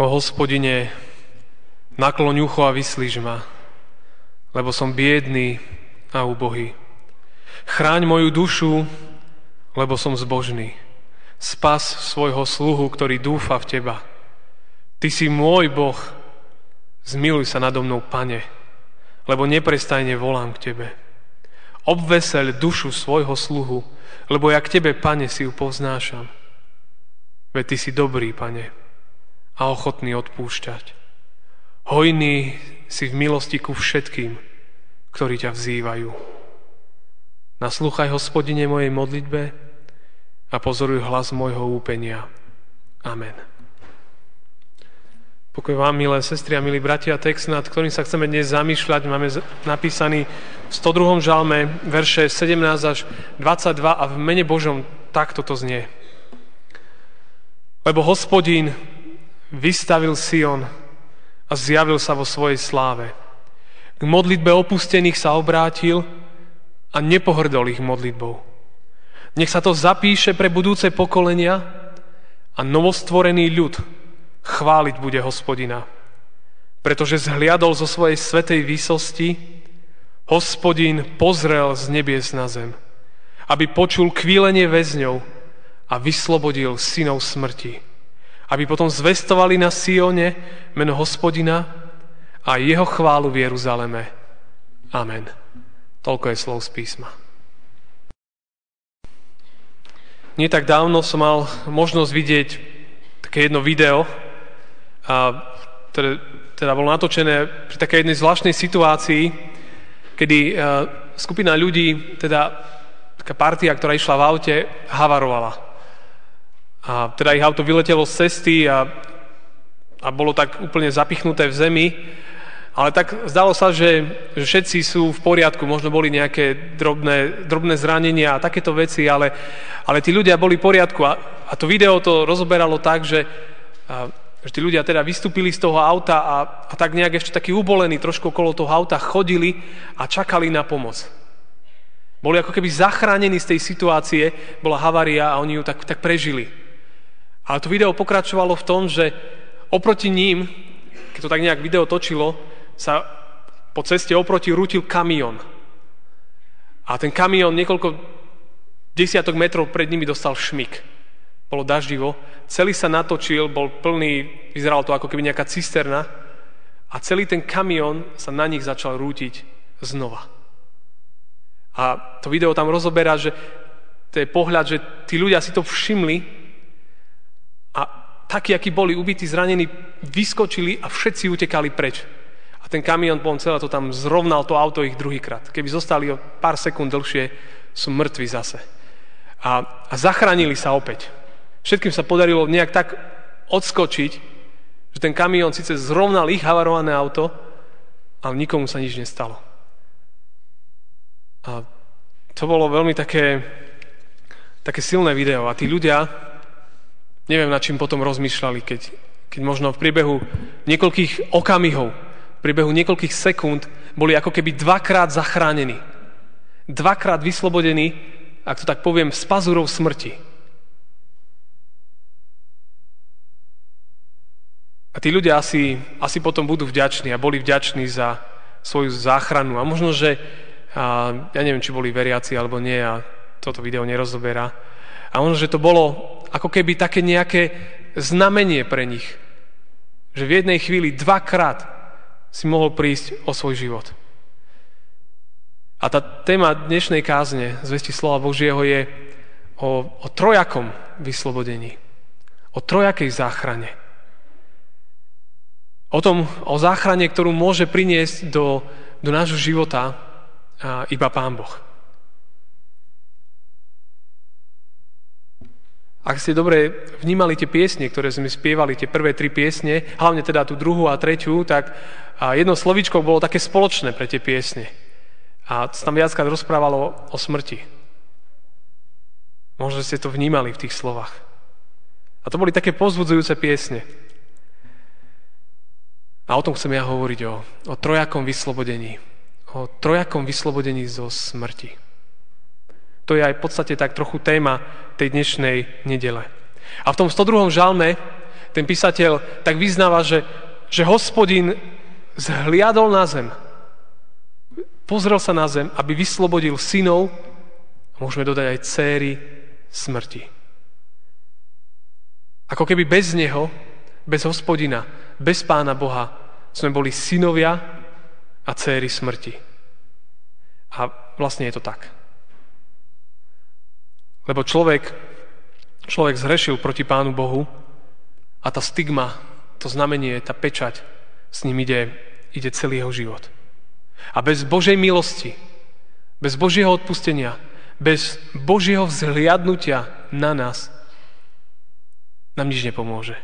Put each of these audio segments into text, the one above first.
O hospodine, nakloň ucho a vyslíž ma, lebo som biedný a úbohý. Chráň moju dušu, lebo som zbožný. Spas svojho sluhu, ktorý dúfa v Teba. Ty si môj Boh, zmiluj sa nado mnou, Pane, lebo neprestajne volám k Tebe. Obveseľ dušu svojho sluhu, lebo ja k Tebe, Pane, si ju poznášam. Veď Ty si dobrý, Pane, a ochotný odpúšťať. Hojný si v milosti ku všetkým, ktorí ťa vzývajú. Naslúchaj, hospodine, mojej modlitbe a pozoruj hlas môjho úpenia. Amen. Pokoj vám, milé sestry a milí bratia, text, nad ktorým sa chceme dnes zamýšľať, máme napísaný v 102. žalme, verše 17 až 22 a v mene Božom takto to znie. Lebo hospodín vystavil Sion a zjavil sa vo svojej sláve. K modlitbe opustených sa obrátil a nepohrdol ich modlitbou. Nech sa to zapíše pre budúce pokolenia a novostvorený ľud chváliť bude hospodina. Pretože zhliadol zo svojej svetej výsosti, hospodin pozrel z nebies na zem, aby počul kvílenie väzňov a vyslobodil synov smrti aby potom zvestovali na Sione meno hospodina a jeho chválu v Jeruzaleme. Amen. Toľko je slov z písma. Nie tak dávno som mal možnosť vidieť také jedno video, a, ktoré teda bolo natočené pri takej jednej zvláštnej situácii, kedy a, skupina ľudí, teda taká partia, ktorá išla v aute, havarovala. A teda ich auto vyletelo z cesty a, a bolo tak úplne zapichnuté v zemi. Ale tak zdalo sa, že, že všetci sú v poriadku, možno boli nejaké drobné, drobné zranenia a takéto veci, ale, ale tí ľudia boli v poriadku. A, a to video to rozoberalo tak, že, a, že tí ľudia teda vystúpili z toho auta a, a tak nejak ešte takí ubolení trošku okolo toho auta chodili a čakali na pomoc. Boli ako keby zachránení z tej situácie, bola havária a oni ju tak, tak prežili. Ale to video pokračovalo v tom, že oproti ním, keď to tak nejak video točilo, sa po ceste oproti rútil kamión. A ten kamión niekoľko desiatok metrov pred nimi dostal šmik. Bolo daždivo. Celý sa natočil, bol plný, vyzeralo to ako keby nejaká cisterna. A celý ten kamión sa na nich začal rútiť znova. A to video tam rozoberá, že to je pohľad, že tí ľudia si to všimli a takí, akí boli ubití, zranení, vyskočili a všetci utekali preč. A ten kamión potom celé to tam zrovnal to auto ich druhýkrát. Keby zostali o pár sekúnd dlhšie, sú mŕtvi zase. A, a zachránili sa opäť. Všetkým sa podarilo nejak tak odskočiť, že ten kamión síce zrovnal ich havarované auto, ale nikomu sa nič nestalo. A to bolo veľmi také, také silné video. A tí ľudia, Neviem, nad čím potom rozmýšľali, keď, keď možno v priebehu niekoľkých okamihov, v priebehu niekoľkých sekúnd boli ako keby dvakrát zachránení. Dvakrát vyslobodení, ak to tak poviem, z pazúrov smrti. A tí ľudia asi, asi potom budú vďační a boli vďační za svoju záchranu. A možno, že a, ja neviem, či boli veriaci alebo nie a toto video nerozoberá. A možno, že to bolo ako keby také nejaké znamenie pre nich. Že v jednej chvíli dvakrát si mohol prísť o svoj život. A tá téma dnešnej kázne, zvesti slova Božieho, je o, o trojakom vyslobodení. O trojakej záchrane. O tom, o záchrane, ktorú môže priniesť do, do nášho života iba Pán Boh. Ak ste dobre vnímali tie piesne, ktoré sme spievali, tie prvé tri piesne, hlavne teda tú druhú a tretiu, tak jedno slovíčko bolo také spoločné pre tie piesne. A tam viackrát rozprávalo o smrti. Možno ste to vnímali v tých slovách. A to boli také pozbudzujúce piesne. A o tom chcem ja hovoriť, o, o trojakom vyslobodení. O trojakom vyslobodení zo smrti. To je aj v podstate tak trochu téma tej dnešnej nedele. A v tom 102. žalme ten písateľ tak vyznáva, že, že hospodin zhliadol na zem. Pozrel sa na zem, aby vyslobodil synov, a môžeme dodať aj céry, smrti. Ako keby bez neho, bez hospodina, bez pána Boha sme boli synovia a céry smrti. A vlastne je to tak. Lebo človek, človek zhrešil proti Pánu Bohu a tá stigma, to znamenie, tá pečať, s ním ide, ide celý jeho život. A bez Božej milosti, bez Božieho odpustenia, bez Božieho vzhliadnutia na nás, nám nič nepomôže.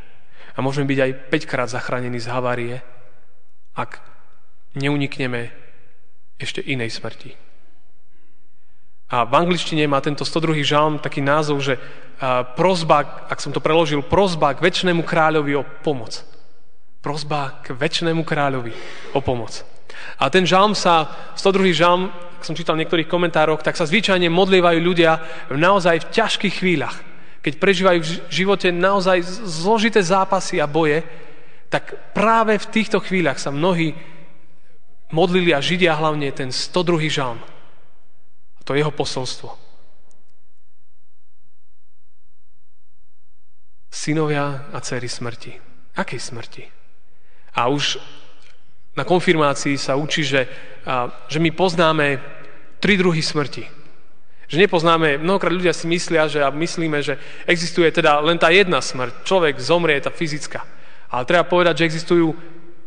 A môžeme byť aj 5 krát zachránení z havárie, ak neunikneme ešte inej smrti. A v angličtine má tento 102. žalm taký názov, že prozba, ak som to preložil, prozba k väčšnému kráľovi o pomoc. Prozba k väčšnému kráľovi o pomoc. A ten žalm sa, 102. žalm, ak som čítal v niektorých komentároch, tak sa zvyčajne modlievajú ľudia naozaj v ťažkých chvíľach. Keď prežívajú v živote naozaj zložité zápasy a boje, tak práve v týchto chvíľach sa mnohí modlili a židia hlavne ten 102. žalm. To je jeho posolstvo. Synovia a dcery smrti. Akej smrti? A už na konfirmácii sa učí, že, a, že my poznáme tri druhy smrti. Že nepoznáme, mnohokrát ľudia si myslia, že a myslíme, že existuje teda len tá jedna smrť. Človek zomrie, tá fyzická. Ale treba povedať, že existujú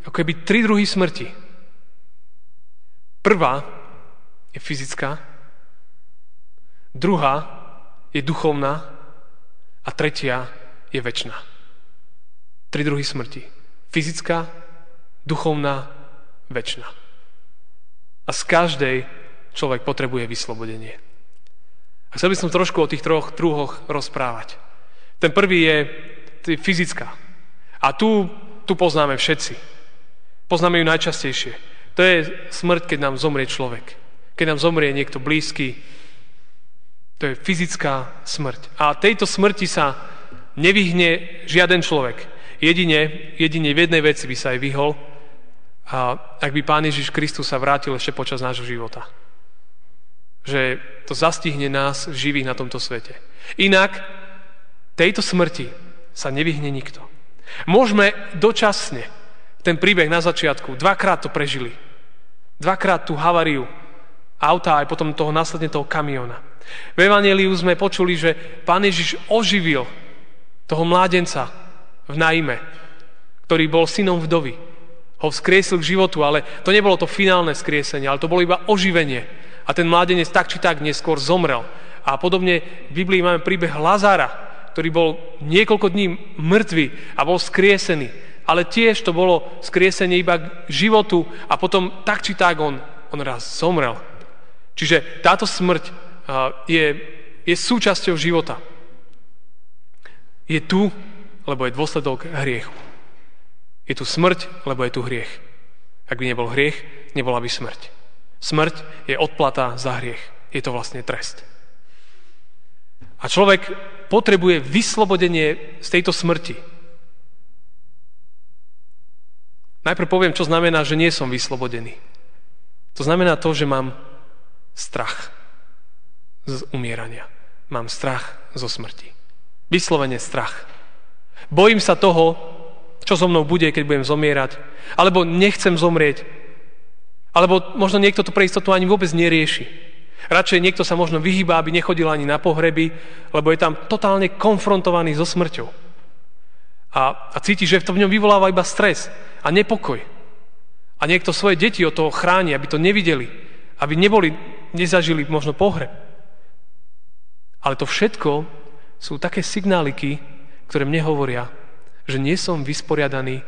ako keby tri druhy smrti. Prvá je fyzická, druhá je duchovná a tretia je väčšina. Tri druhy smrti. Fyzická, duchovná, väčšina. A z každej človek potrebuje vyslobodenie. A chcel by som trošku o tých troch druhoch rozprávať. Ten prvý je, fyzická. A tu, tu poznáme všetci. Poznáme ju najčastejšie. To je smrť, keď nám zomrie človek. Keď nám zomrie niekto blízky, to je fyzická smrť. A tejto smrti sa nevyhne žiaden človek. Jedine, jedine v jednej veci by sa aj vyhol, a ak by Pán Ježiš Kristus sa vrátil ešte počas nášho života. Že to zastihne nás živých na tomto svete. Inak tejto smrti sa nevyhne nikto. Môžeme dočasne ten príbeh na začiatku, dvakrát to prežili. Dvakrát tú havariu auta aj potom toho následne toho kamiona. V Evangeliu sme počuli, že Pán Ježiš oživil toho mládenca v Naime, ktorý bol synom vdovy. Ho vzkriesil k životu, ale to nebolo to finálne vzkriesenie, ale to bolo iba oživenie. A ten mládenec tak či tak neskôr zomrel. A podobne v Biblii máme príbeh Lazára, ktorý bol niekoľko dní mŕtvy a bol skriesený. Ale tiež to bolo skriesenie iba k životu a potom tak či tak on, on raz zomrel. Čiže táto smrť je, je súčasťou života. Je tu, lebo je dôsledok hriechu. Je tu smrť, lebo je tu hriech. Ak by nebol hriech, nebola by smrť. Smrť je odplata za hriech. Je to vlastne trest. A človek potrebuje vyslobodenie z tejto smrti. Najprv poviem, čo znamená, že nie som vyslobodený. To znamená to, že mám strach z umierania. Mám strach zo smrti. Vyslovene strach. Bojím sa toho, čo so mnou bude, keď budem zomierať. Alebo nechcem zomrieť. Alebo možno niekto to pre istotu ani vôbec nerieši. Radšej niekto sa možno vyhýba, aby nechodil ani na pohreby, lebo je tam totálne konfrontovaný so smrťou. A, a cíti, že to v ňom vyvoláva iba stres a nepokoj. A niekto svoje deti od toho chráni, aby to nevideli, aby neboli, nezažili možno pohreb. Ale to všetko sú také signáliky, ktoré mne hovoria, že nie som vysporiadaný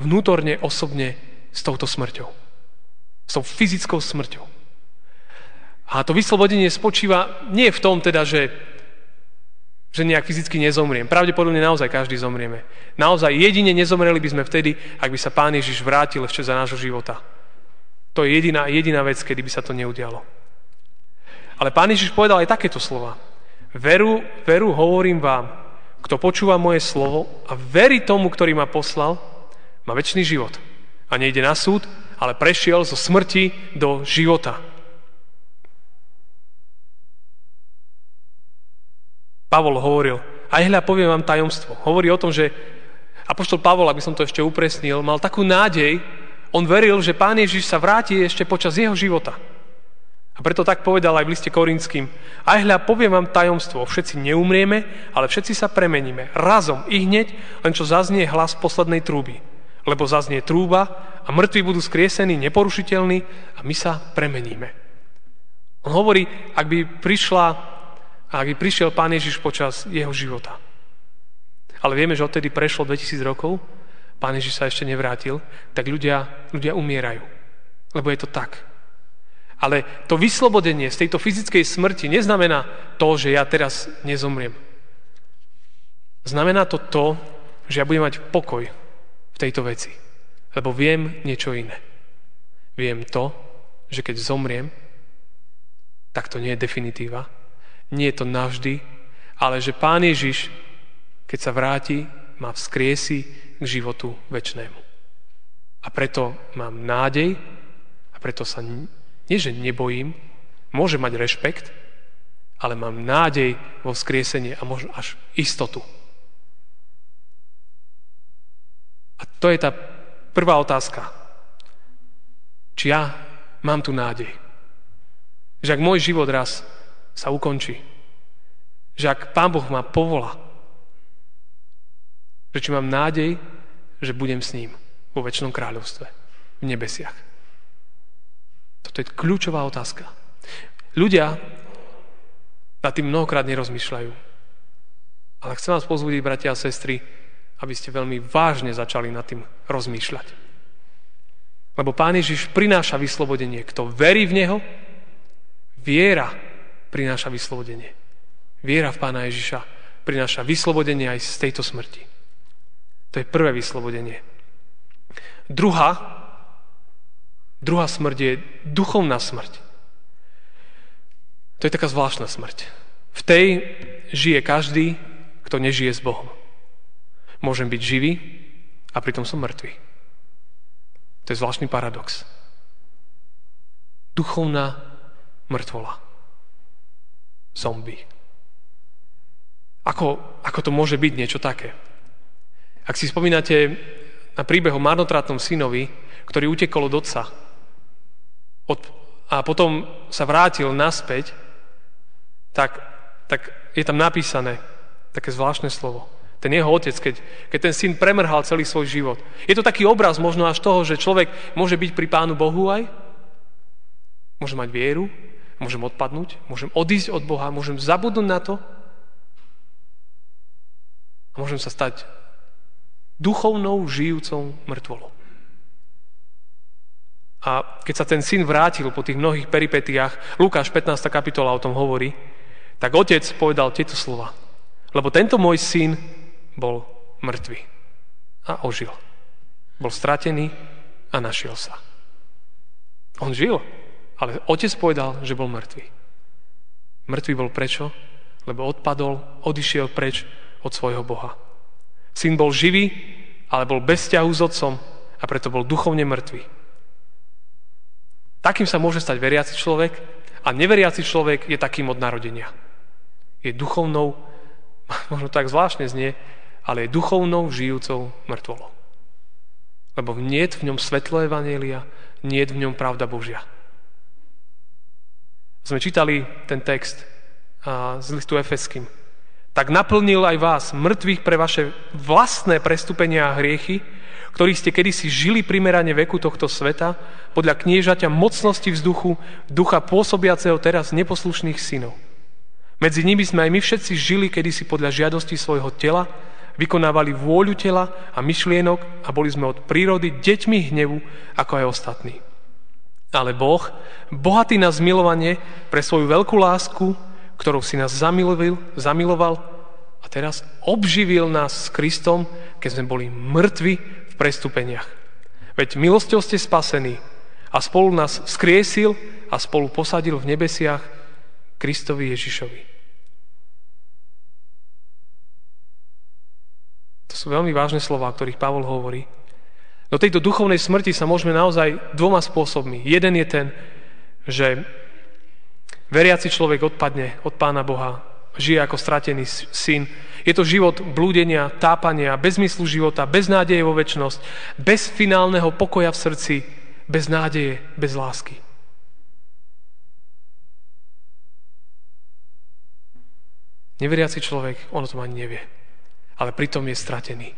vnútorne, osobne s touto smrťou. S tou fyzickou smrťou. A to vyslobodenie spočíva nie v tom teda, že, že nejak fyzicky nezomriem. Pravdepodobne naozaj každý zomrieme. Naozaj jedine nezomreli by sme vtedy, ak by sa Pán Ježiš vrátil ešte za nášho života. To je jediná, jediná vec, kedy by sa to neudialo. Ale Pán Ježiš povedal aj takéto slova. Veru, veru hovorím vám, kto počúva moje slovo a verí tomu, ktorý ma poslal, má väčší život. A nejde na súd, ale prešiel zo smrti do života. Pavol hovoril, aj hľa poviem vám tajomstvo. Hovorí o tom, že Apoštol Pavol, aby som to ešte upresnil, mal takú nádej, on veril, že Pán Ježiš sa vráti ešte počas jeho života. A preto tak povedal aj v liste Korinským. Aj hľa, poviem vám tajomstvo, všetci neumrieme, ale všetci sa premeníme. Razom, i hneď, len čo zaznie hlas poslednej trúby. Lebo zaznie trúba a mŕtvi budú skriesení, neporušiteľní a my sa premeníme. On hovorí, ak by prišla, ak by prišiel Pán Ježiš počas jeho života. Ale vieme, že odtedy prešlo 2000 rokov, Pán Ježiš sa ešte nevrátil, tak ľudia, ľudia umierajú. Lebo je to tak. Ale to vyslobodenie z tejto fyzickej smrti neznamená to, že ja teraz nezomriem. Znamená to to, že ja budem mať pokoj v tejto veci. Lebo viem niečo iné. Viem to, že keď zomriem, tak to nie je definitíva. Nie je to navždy, ale že Pán Ježiš, keď sa vráti, ma vzkriesi k životu väčšnému. A preto mám nádej a preto sa nie, že nebojím, môžem mať rešpekt, ale mám nádej vo vzkriesenie a možno až istotu. A to je tá prvá otázka. Či ja mám tu nádej? Že ak môj život raz sa ukončí, že ak Pán Boh ma povolá, že či mám nádej, že budem s ním vo väčšnom kráľovstve, v nebesiach. Toto je kľúčová otázka. Ľudia nad tým mnohokrát nerozmýšľajú. Ale chcem vás pozbudiť, bratia a sestry, aby ste veľmi vážne začali nad tým rozmýšľať. Lebo Pán Ježiš prináša vyslobodenie. Kto verí v Neho, viera prináša vyslobodenie. Viera v Pána Ježiša prináša vyslobodenie aj z tejto smrti. To je prvé vyslobodenie. Druhá Druhá smrť je duchovná smrť. To je taká zvláštna smrť. V tej žije každý, kto nežije s Bohom. Môžem byť živý a pritom som mŕtvý. To je zvláštny paradox. Duchovná mŕtvola. Zombie. Ako, ako to môže byť niečo také? Ak si spomínate na príbeh o marnotratnom synovi, ktorý utekol od otca, a potom sa vrátil naspäť, tak, tak je tam napísané také zvláštne slovo. Ten jeho otec, keď, keď ten syn premrhal celý svoj život. Je to taký obraz možno až toho, že človek môže byť pri Pánu Bohu aj, môže mať vieru, môžem odpadnúť, môžem odísť od Boha, môžem zabudnúť na to a môžem sa stať duchovnou, žijúcou mŕtvolou. A keď sa ten syn vrátil po tých mnohých peripetiách, Lukáš 15. kapitola o tom hovorí, tak otec povedal tieto slova. Lebo tento môj syn bol mŕtvy a ožil. Bol stratený a našiel sa. On žil, ale otec povedal, že bol mŕtvy. Mŕtvy bol prečo? Lebo odpadol, odišiel preč od svojho Boha. Syn bol živý, ale bol bez ťahu s otcom a preto bol duchovne mŕtvy. Takým sa môže stať veriaci človek a neveriaci človek je takým od narodenia. Je duchovnou, možno tak zvláštne znie, ale je duchovnou žijúcou mŕtvolou. Lebo nie je v ňom svetlo Evanielia, nie je v ňom pravda Božia. Sme čítali ten text z listu Efeským. Tak naplnil aj vás mŕtvych pre vaše vlastné prestúpenia a hriechy, ktorí ste kedysi žili primerane veku tohto sveta, podľa kniežaťa mocnosti vzduchu, ducha pôsobiaceho teraz neposlušných synov. Medzi nimi sme aj my všetci žili kedysi podľa žiadosti svojho tela, vykonávali vôľu tela a myšlienok a boli sme od prírody deťmi hnevu, ako aj ostatní. Ale Boh, bohatý na zmilovanie pre svoju veľkú lásku, ktorou si nás zamiloval, zamiloval a teraz obživil nás s Kristom, keď sme boli mŕtvi v prestúpeniach. Veď milosťou ste spasení a spolu nás skriesil a spolu posadil v nebesiach Kristovi Ježišovi. To sú veľmi vážne slova, o ktorých Pavol hovorí. Do tejto duchovnej smrti sa môžeme naozaj dvoma spôsobmi. Jeden je ten, že veriaci človek odpadne od Pána Boha, žije ako stratený syn. Je to život blúdenia, tápania, bez myslu života, bez nádeje vo väčnosť, bez finálneho pokoja v srdci, bez nádeje, bez lásky. Neveriaci človek, on o tom ani nevie. Ale pritom je stratený.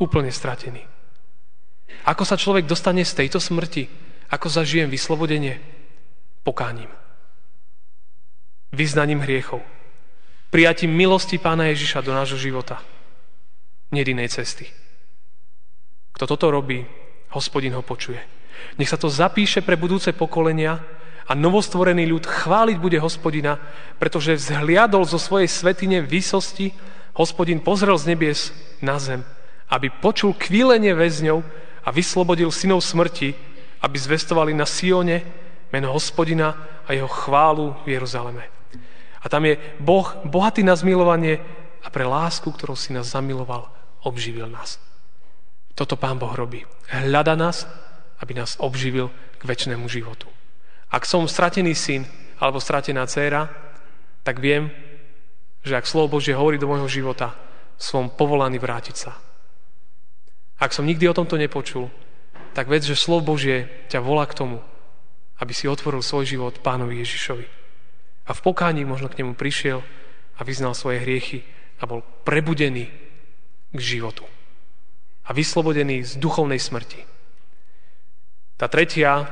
Úplne stratený. Ako sa človek dostane z tejto smrti? Ako zažijem vyslobodenie? Pokáním. Vyznaním hriechov. Prijatím milosti Pána Ježiša do nášho života. Nedinej cesty. Kto toto robí, hospodin ho počuje. Nech sa to zapíše pre budúce pokolenia a novostvorený ľud chváliť bude hospodina, pretože vzhliadol zo svojej svetine výsosti, hospodin pozrel z nebies na zem, aby počul kvílenie väzňov a vyslobodil synov smrti, aby zvestovali na Sione meno hospodina a jeho chválu v Jeruzaleme. A tam je Boh bohatý na zmilovanie a pre lásku, ktorou si nás zamiloval, obživil nás. Toto Pán Boh robí. Hľada nás, aby nás obživil k väčšnému životu. Ak som stratený syn alebo stratená dcéra, tak viem, že ak slovo Božie hovorí do môjho života, som povolaný vrátiť sa. Ak som nikdy o tomto nepočul, tak ved, že slovo Božie ťa volá k tomu, aby si otvoril svoj život pánovi Ježišovi. A v pokání možno k nemu prišiel a vyznal svoje hriechy a bol prebudený k životu. A vyslobodený z duchovnej smrti. Tá tretia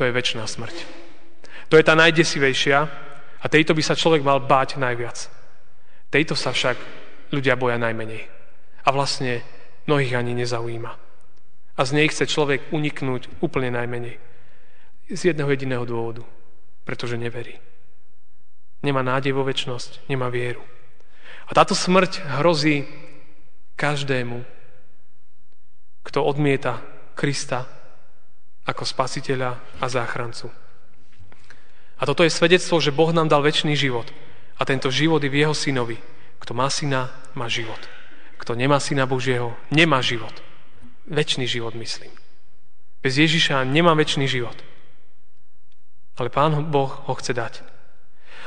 to je väčšiná smrť. To je tá najdesivejšia a tejto by sa človek mal báť najviac. Tejto sa však ľudia boja najmenej. A vlastne mnohých ani nezaujíma. A z nej chce človek uniknúť úplne najmenej. Z jedného jediného dôvodu. Pretože neverí. Nemá nádej vo väčnosť, nemá vieru. A táto smrť hrozí každému, kto odmieta Krista ako spasiteľa a záchrancu. A toto je svedectvo, že Boh nám dal väčší život. A tento život je v jeho synovi. Kto má syna, má život. Kto nemá syna Božieho, nemá život. Väčší život, myslím. Bez Ježiša nemá väčší život. Ale Pán Boh ho chce dať.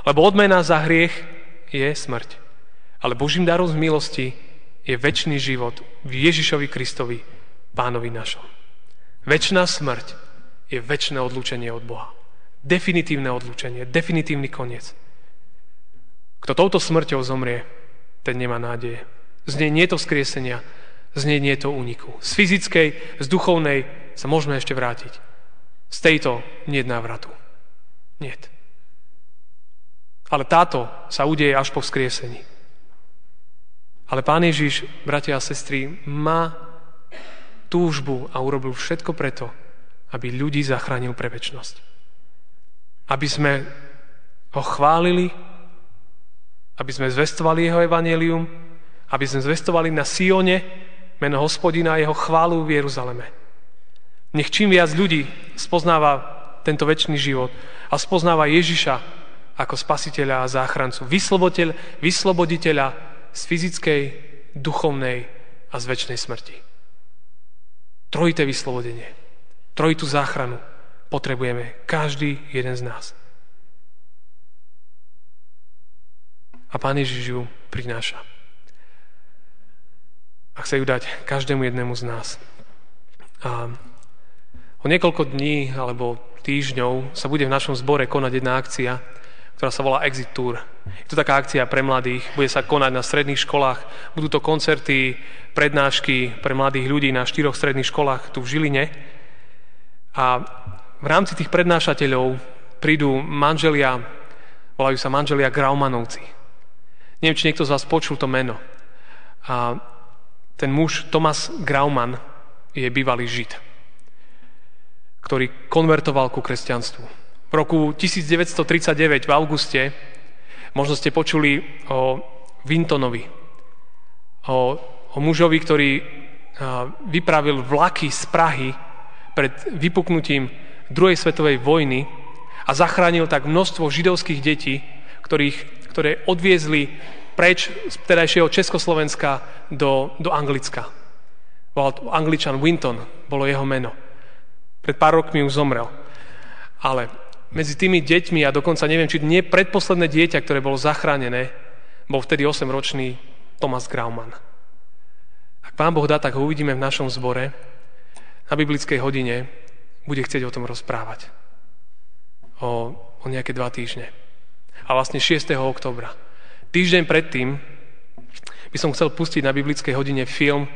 Lebo odmena za hriech je smrť. Ale Božím darom z milosti je väčší život v Ježišovi Kristovi, Pánovi našom. Väčšiná smrť je väčšné odlúčenie od Boha. Definitívne odlúčenie, definitívny koniec. Kto touto smrťou zomrie, ten nemá nádeje. Z nej nie je to vzkriesenia, z nej nie je to úniku. Z fyzickej, z duchovnej sa môžeme ešte vrátiť. Z tejto nie je návratu. Nie. Ale táto sa udeje až po vzkriesení. Ale Pán Ježiš, bratia a sestry, má túžbu a urobil všetko preto, aby ľudí zachránil pre väčnosť. Aby sme ho chválili, aby sme zvestovali jeho evanelium, aby sme zvestovali na Sione meno hospodina a jeho chválu v Jeruzaleme. Nech čím viac ľudí spoznáva tento väčší život a spoznáva Ježiša ako spasiteľa a záchrancu, vysloboditeľa z fyzickej, duchovnej a z väčšnej smrti. Trojité vyslobodenie, trojitú záchranu potrebujeme každý jeden z nás. A Pán Ježiš ju prináša. A chce ju dať každému jednému z nás. A o niekoľko dní alebo týždňov sa bude v našom zbore konať jedna akcia, ktorá sa volá Exit Tour. Je to taká akcia pre mladých, bude sa konať na stredných školách, budú to koncerty, prednášky pre mladých ľudí na štyroch stredných školách tu v Žiline. A v rámci tých prednášateľov prídu manželia, Volajú sa manželia Graumanovci. Neviem, či niekto z vás počul to meno. A ten muž Thomas Grauman je bývalý žid, ktorý konvertoval ku kresťanstvu. V roku 1939 v auguste možno ste počuli o Vintonovi, o, o mužovi, ktorý vypravil vlaky z Prahy pred vypuknutím druhej svetovej vojny a zachránil tak množstvo židovských detí, ktorých, ktoré odviezli preč z vtedajšieho Československa do, do Anglicka. Volal Angličan Winton, bolo jeho meno. Pred pár rokmi už zomrel. Ale medzi tými deťmi, a dokonca neviem, či nie predposledné dieťa, ktoré bolo zachránené, bol vtedy 8-ročný Thomas Grauman. Ak Pán Boh dá, tak ho uvidíme v našom zbore. Na biblickej hodine bude chcieť o tom rozprávať. O, o nejaké dva týždne. A vlastne 6. oktobra. Týždeň predtým by som chcel pustiť na biblickej hodine film,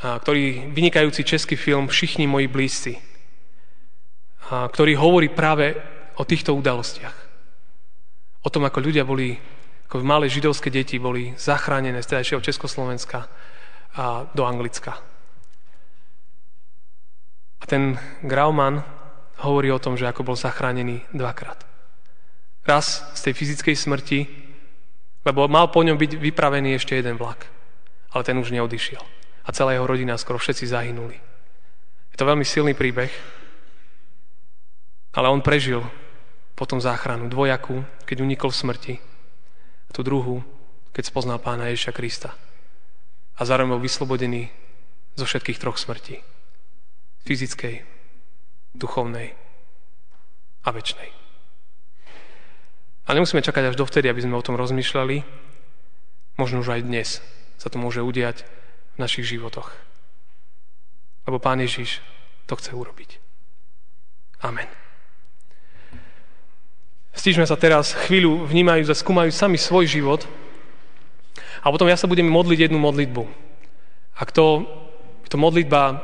ktorý, vynikajúci český film Všichni moji blízci, ktorý hovorí práve o týchto udalostiach. O tom, ako ľudia boli ako malé židovské deti boli zachránené z tedajšieho Československa a do Anglicka. A ten Grauman hovorí o tom, že ako bol zachránený dvakrát. Raz z tej fyzickej smrti, lebo mal po ňom byť vypravený ešte jeden vlak, ale ten už neodišiel. A celá jeho rodina, skoro všetci zahynuli. Je to veľmi silný príbeh, ale on prežil potom záchranu dvojakú, keď unikol smrti tú druhú, keď spoznal pána Ježiša Krista. A zároveň bol vyslobodený zo všetkých troch smrtí. Fyzickej, duchovnej a väčšnej. A nemusíme čakať až dovtedy, aby sme o tom rozmýšľali. Možno už aj dnes sa to môže udiať v našich životoch. Lebo Pán Ježiš to chce urobiť. Amen. Stížme sa teraz chvíľu vnímajú a skúmajú sami svoj život a potom ja sa budem modliť jednu modlitbu. Ak to, to modlitba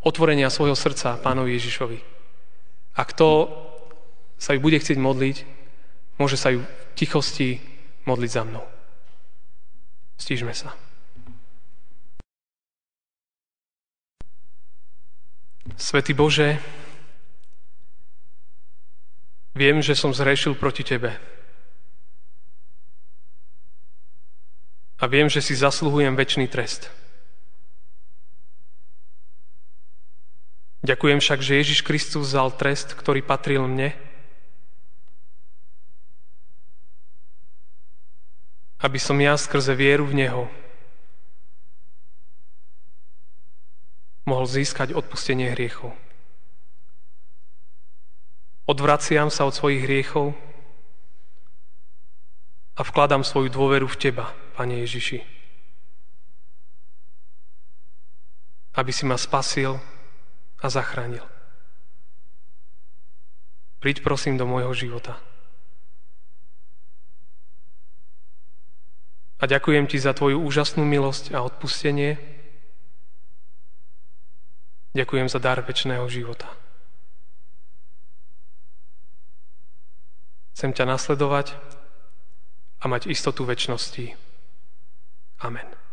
otvorenia svojho srdca pánovi Ježišovi. A kto sa ju bude chcieť modliť, môže sa ju v tichosti modliť za mnou. Stížme sa. Svetý Bože, Viem, že som zrešil proti Tebe. A viem, že si zasluhujem väčší trest. Ďakujem však, že Ježiš Kristus vzal trest, ktorý patril mne, aby som ja skrze vieru v Neho mohol získať odpustenie hriechov. Odvraciam sa od svojich hriechov a vkladám svoju dôveru v Teba, Pane Ježiši. Aby si ma spasil a zachránil. Príď prosím do môjho života. A ďakujem Ti za Tvoju úžasnú milosť a odpustenie. Ďakujem za dar väčšného života. Chcem ťa nasledovať a mať istotu väčšnosti. Amen.